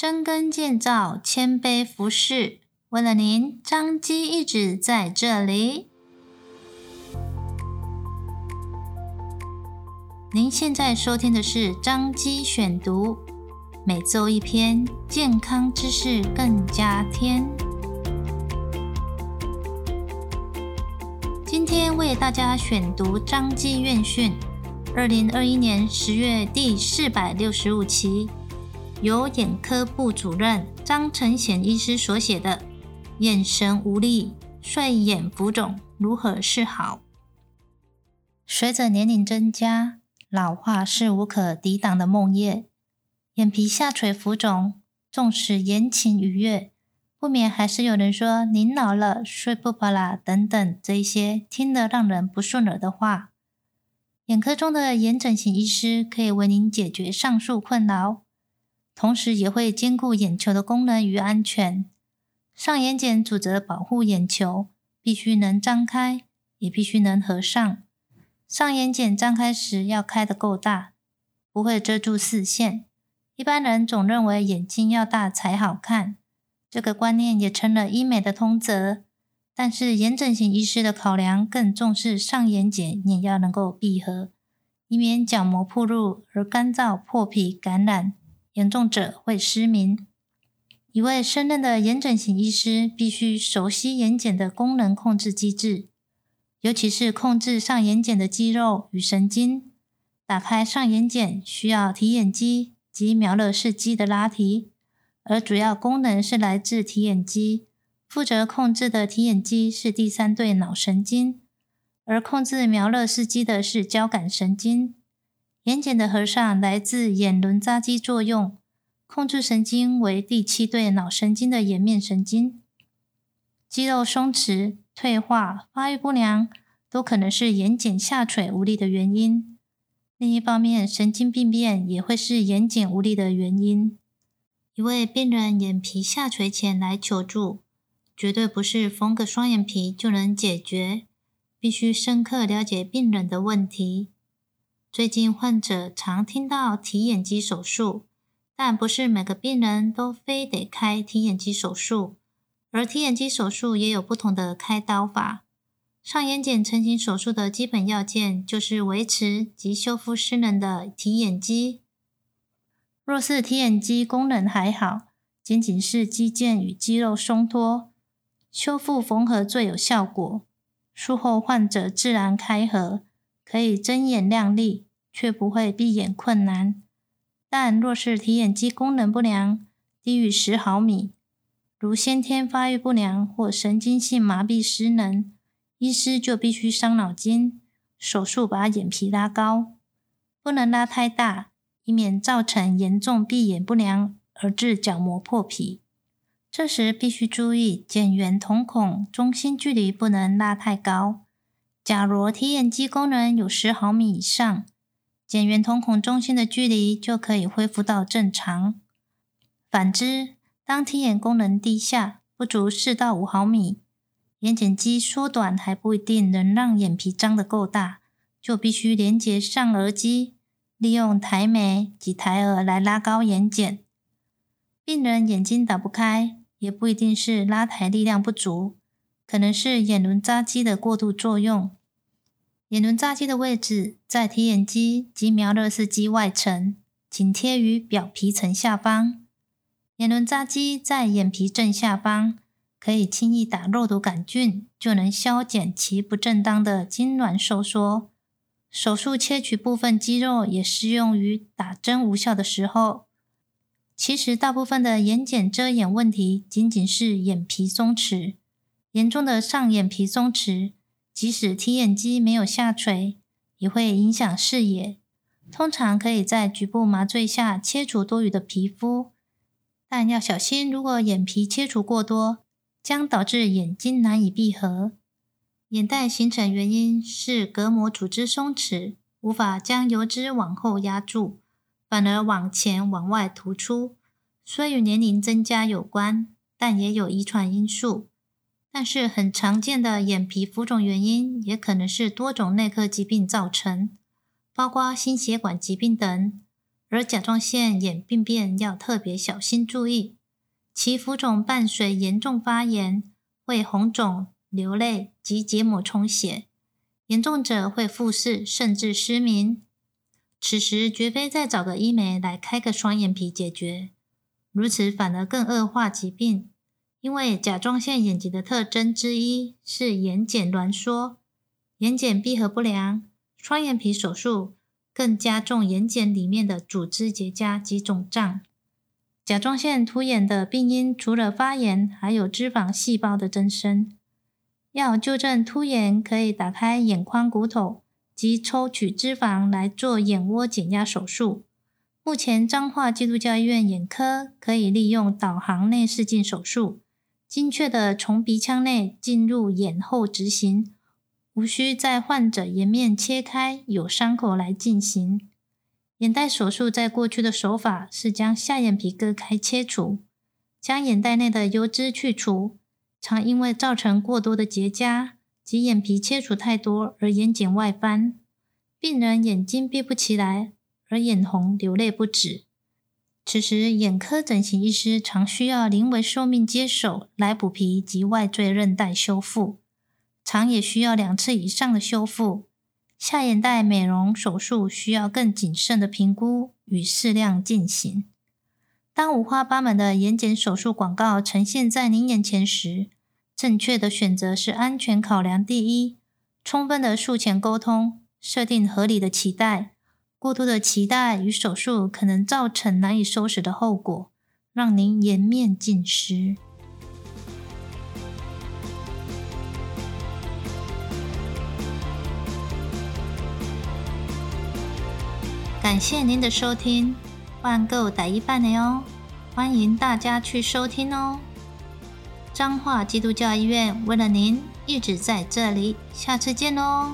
深耕建造，谦卑服侍。为了您，张基一直在这里。您现在收听的是张基选读，每周一篇健康知识，更加添。今天为大家选读张基院讯。二零二一年十月第四百六十五期，由眼科部主任张承贤医师所写的《眼神无力、睡眼浮肿如何是好》。随着年龄增加，老化是无可抵挡的梦魇。眼皮下垂浮肿，纵使言情愉悦，不免还是有人说“您老了，睡不饱啦”等等这一些听得让人不顺耳的话。眼科中的眼整形医师可以为您解决上述困扰，同时也会兼顾眼球的功能与安全。上眼睑主责保护眼球，必须能张开，也必须能合上。上眼睑张开时要开得够大，不会遮住视线。一般人总认为眼睛要大才好看，这个观念也成了医美的通则。但是眼整形医师的考量更重视上眼睑也要能够闭合，以免角膜暴露而干燥破皮感染，严重者会失明。一位胜任的眼整形医师必须熟悉眼睑的功能控制机制，尤其是控制上眼睑的肌肉与神经。打开上眼睑需要提眼肌及苗勒氏肌的拉提，而主要功能是来自提眼肌。负责控制的提眼肌是第三对脑神经，而控制苗勒氏肌的是交感神经。眼睑的合上来自眼轮匝肌作用，控制神经为第七对脑神经的眼面神经。肌肉松弛、退化、发育不良都可能是眼睑下垂无力的原因。另一方面，神经病变也会是眼睑无力的原因。一位病人眼皮下垂前来求助。绝对不是缝个双眼皮就能解决，必须深刻了解病人的问题。最近患者常听到提眼肌手术，但不是每个病人都非得开提眼肌手术，而提眼肌手术也有不同的开刀法。上眼睑成型手术的基本要件就是维持及修复失能的提眼肌。若是提眼肌功能还好，仅仅是肌腱与肌肉松脱。修复缝合最有效果，术后患者自然开合，可以睁眼亮丽，却不会闭眼困难。但若是提眼肌功能不良，低于十毫米，如先天发育不良或神经性麻痹失能，医师就必须伤脑筋，手术把眼皮拉高，不能拉太大，以免造成严重闭眼不良而致角膜破皮。这时必须注意，睑缘瞳孔中心距离不能拉太高。假如提眼肌功能有十毫米以上，瞼缘瞳孔中心的距离就可以恢复到正常。反之，当提眼功能低下，不足四到五毫米，眼睑肌缩短还不一定能让眼皮张得够大，就必须连接上额肌，利用抬眉及抬额来拉高眼睑。病人眼睛打不开。也不一定是拉抬力量不足，可能是眼轮匝肌的过度作用。眼轮匝肌的位置在提眼肌及苗勒氏肌外层，紧贴于表皮层下方。眼轮匝肌在眼皮正下方，可以轻易打肉毒杆菌，就能消减其不正当的痉挛收缩。手术切取部分肌肉也适用于打针无效的时候。其实，大部分的眼睑遮掩问题仅仅是眼皮松弛。严重的上眼皮松弛，即使提眼肌没有下垂，也会影响视野。通常可以在局部麻醉下切除多余的皮肤，但要小心，如果眼皮切除过多，将导致眼睛难以闭合。眼袋形成原因是隔膜组织松弛，无法将油脂往后压住。反而往前往外突出，虽与年龄增加有关，但也有遗传因素。但是很常见的眼皮浮肿原因，也可能是多种内科疾病造成，包括心血管疾病等。而甲状腺眼病变要特别小心注意，其浮肿伴随严重发炎，会红肿、流泪及结膜充血，严重者会复视甚至失明。此时绝非再找个医美来开个双眼皮解决，如此反而更恶化疾病。因为甲状腺眼疾的特征之一是眼睑挛缩、眼睑闭合不良，双眼皮手术。更加重眼睑里面的组织结痂及肿胀。甲状腺突眼的病因除了发炎，还有脂肪细胞的增生。要纠正突眼，可以打开眼眶骨头及抽取脂肪来做眼窝减压手术。目前彰化基督教医院眼科可以利用导航内视镜手术，精确地从鼻腔内进入眼后执行。无需在患者颜面切开有伤口来进行。眼袋手术在过去的手法是将下眼皮割开切除，将眼袋内的油脂去除，常因为造成过多的结痂及眼皮切除太多而眼睑外翻，病人眼睛闭不起来，而眼红流泪不止。此时眼科整形医师常需要临危受命接手来补皮及外缀韧带修复。常也需要两次以上的修复，下眼袋美容手术需要更谨慎的评估与适量进行。当五花八门的眼睑手术广告呈现在您眼前时，正确的选择是安全考量第一，充分的术前沟通，设定合理的期待。过度的期待与手术可能造成难以收拾的后果，让您颜面尽失。感谢您的收听，万购打一半的哦，欢迎大家去收听哦。彰化基督教医院为了您一直在这里，下次见哦。